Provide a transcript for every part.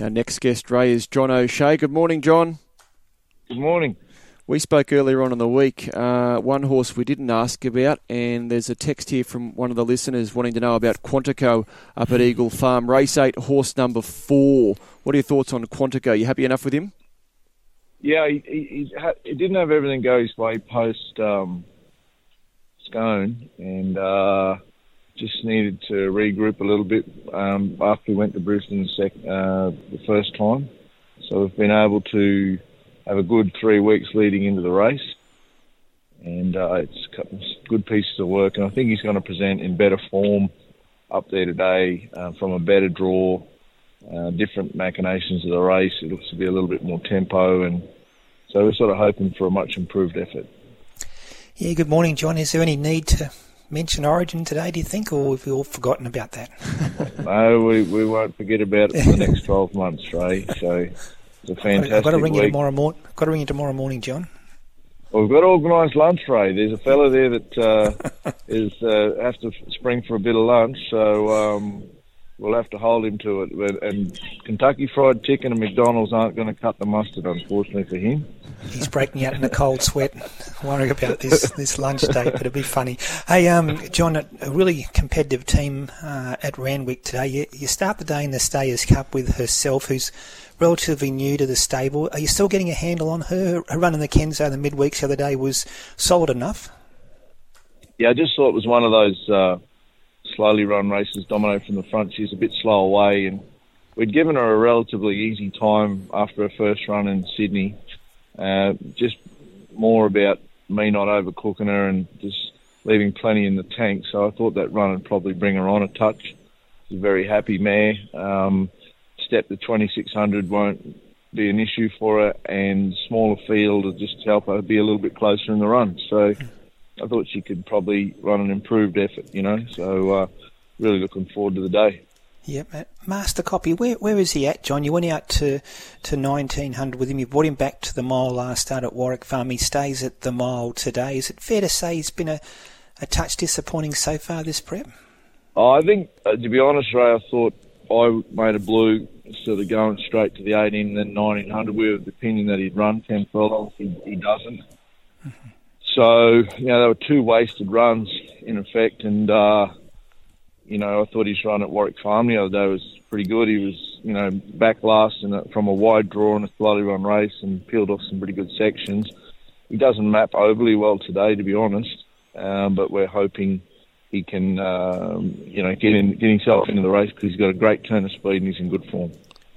Our next guest, Ray, is John O'Shea. Good morning, John. Good morning. We spoke earlier on in the week. Uh, one horse we didn't ask about, and there's a text here from one of the listeners wanting to know about Quantico up at Eagle Farm. Race 8, horse number 4. What are your thoughts on Quantico? You happy enough with him? Yeah, he, he, he, ha- he didn't have everything go his way post um, Scone, and uh, just needed to regroup a little bit um, after we went to Brisbane sec- uh, the first time. So we've been able to have a good three weeks leading into the race, and uh, it's a couple of good pieces of work. And I think he's going to present in better form up there today uh, from a better draw, uh, different machinations of the race. It looks to be a little bit more tempo, and so we're sort of hoping for a much improved effort. Yeah, good morning, John. Is there any need to mention Origin today, do you think, or have we all forgotten about that? no, we, we won't forget about it for the next 12 months, Ray. So it's a fantastic I've got to ring week. you tomorrow morning. I've Got to ring you tomorrow morning, John. Well, we've got organised lunch, Ray. There's a fellow there that uh, is uh, has to spring for a bit of lunch, so um, we'll have to hold him to it. But, and Kentucky Fried Chicken and McDonald's aren't going to cut the mustard, unfortunately for him. He's breaking out in a cold sweat, worrying about this this lunch date, but it'll be funny. Hey, um, John, a really competitive team uh, at Randwick today. You, you start the day in the Stayers Cup with herself, who's relatively new to the stable. Are you still getting a handle on her? Her run in the Kenso in the midweeks the other day was solid enough. Yeah, I just thought it was one of those uh, slowly run races, dominate from the front. She's a bit slow away, and we'd given her a relatively easy time after her first run in Sydney. Uh, just more about me not overcooking her and just leaving plenty in the tank. So I thought that run would probably bring her on a touch. She's a very happy mare. Um, step to 2600 won't be an issue for her, and smaller field will just help her be a little bit closer in the run. So I thought she could probably run an improved effort, you know. So uh, really looking forward to the day. Yep, uh, Master Copy. Where where is he at, John? You went out to to nineteen hundred with him. You brought him back to the mile last start at Warwick Farm. He stays at the mile today. Is it fair to say he's been a, a touch disappointing so far this prep? Oh, I think, uh, to be honest, Ray, I thought I made a blue sort of going straight to the 18 and then 1900. We were of the opinion that he'd run 10 furlongs. He, he doesn't. So, you know, there were two wasted runs in effect. And, uh, you know, I thought his run at Warwick Farm the other day was pretty good. He was, you know, back last in a, from a wide draw in a slowly run race and peeled off some pretty good sections. He doesn't map overly well today, to be honest. Um, but we're hoping he can, um, you know, get in, get himself into the race because he's got a great turn of speed and he's in good form.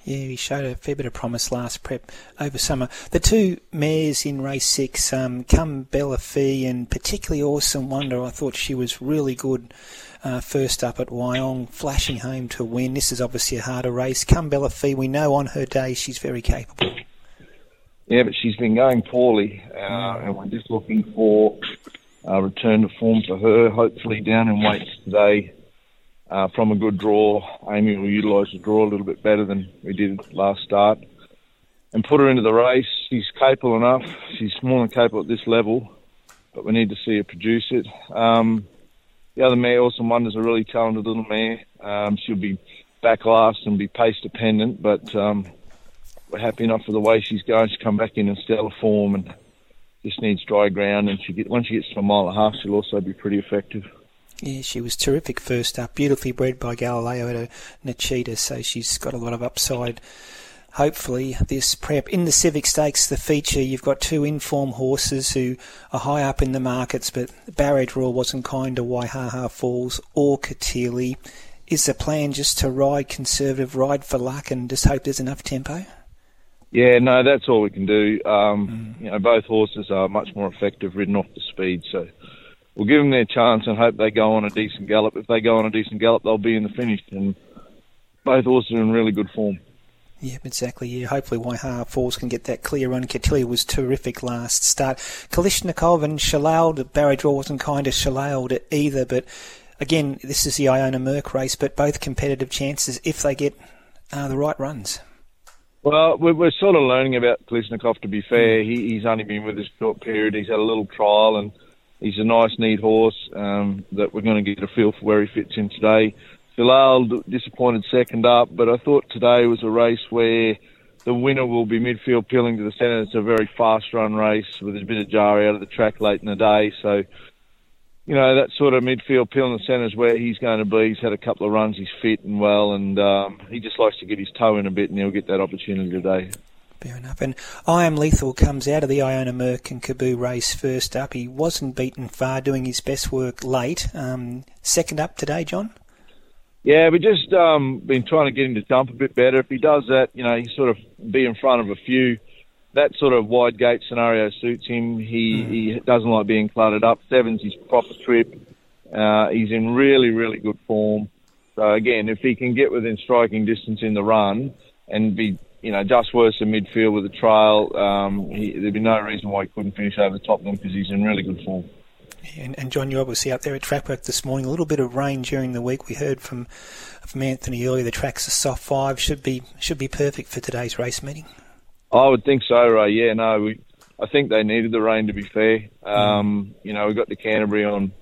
Yeah, he showed a fair bit of promise last prep over summer. The two mares in race six, um, Come Bella Fee and particularly Awesome Wonder, I thought she was really good uh, first up at Wyong, flashing home to win. This is obviously a harder race. Come Bella Fee, we know on her day she's very capable. Yeah, but she's been going poorly, uh, and we're just looking for a return to form for her. Hopefully, down in weights today uh, from a good draw. Amy will utilise the draw a little bit better than we did last start, and put her into the race. She's capable enough. She's more than capable at this level, but we need to see her produce it. Um, the other mare, Awesome is a really talented little mare. Um, she'll be back last and be pace dependent, but um, we're happy enough with the way she's going. She's come back in in stellar form and just needs dry ground. And she get once she gets to a mile and a half, she'll also be pretty effective. Yeah, she was terrific first up, beautifully bred by Galileo at a Nachita, so she's got a lot of upside. Hopefully, this prep in the Civic Stakes, the feature, you've got two inform horses who are high up in the markets, but Barrier Draw wasn't kind to Waihaha Falls or Katili. Is the plan just to ride conservative, ride for luck, and just hope there's enough tempo? Yeah, no, that's all we can do. Um, You know, both horses are much more effective ridden off the speed, so we'll give them their chance and hope they go on a decent gallop. If they go on a decent gallop, they'll be in the finish, and both horses are in really good form. Yeah, exactly. Yeah, hopefully Waihaha Falls can get that clear run. Cotillia was terrific last start. Kalishnikov and Shalal, the barrier draw wasn't kind of Shalal either, but again, this is the Iona Merck race, but both competitive chances if they get uh, the right runs. Well, we're, sort of learning about Kalishnikov, to be fair. He, he's only been with us a short period. He's had a little trial, and he's a nice, neat horse um, that we're going to get a feel for where he fits in today. Bilal disappointed second up, but I thought today was a race where the winner will be midfield peeling to the centre. It's a very fast run race with a bit of jar out of the track late in the day. So, you know, that sort of midfield peeling the centre is where he's going to be. He's had a couple of runs, he's fit and well, and um, he just likes to get his toe in a bit, and he'll get that opportunity today. Fair enough. And I Am Lethal comes out of the Iona Merck and Kaboo race first up. He wasn't beaten far, doing his best work late. Um, second up today, John? Yeah, we just um, been trying to get him to jump a bit better. If he does that, you know, he sort of be in front of a few. That sort of wide gate scenario suits him. He mm. he doesn't like being cluttered up. Seven's his proper trip. Uh, he's in really really good form. So again, if he can get within striking distance in the run and be you know just worse in midfield with the trail, um, he, there'd be no reason why he couldn't finish over the top of them because he's in really good form. And, and, John, you're obviously up there at Trackwork this morning. A little bit of rain during the week. We heard from from Anthony earlier. The track's a soft five. Should be should be perfect for today's race meeting. I would think so, Ray. Yeah, no, we. I think they needed the rain to be fair. Um, you know, we got to Canterbury on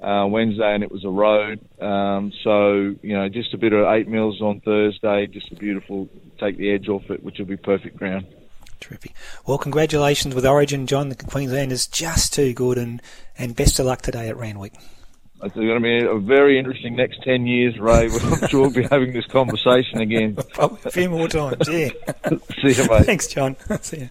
uh, Wednesday and it was a road. Um, so you know, just a bit of eight mils on Thursday. Just a beautiful take the edge off it, which will be perfect ground. Terrific. Well, congratulations with Origin, John. The Queenslanders just too good, and, and best of luck today at Randwick. It's going to be a very interesting next 10 years, Ray. I'm sure we'll be having this conversation again. Probably a few more times, yeah. See you, mate. Thanks, John. See you.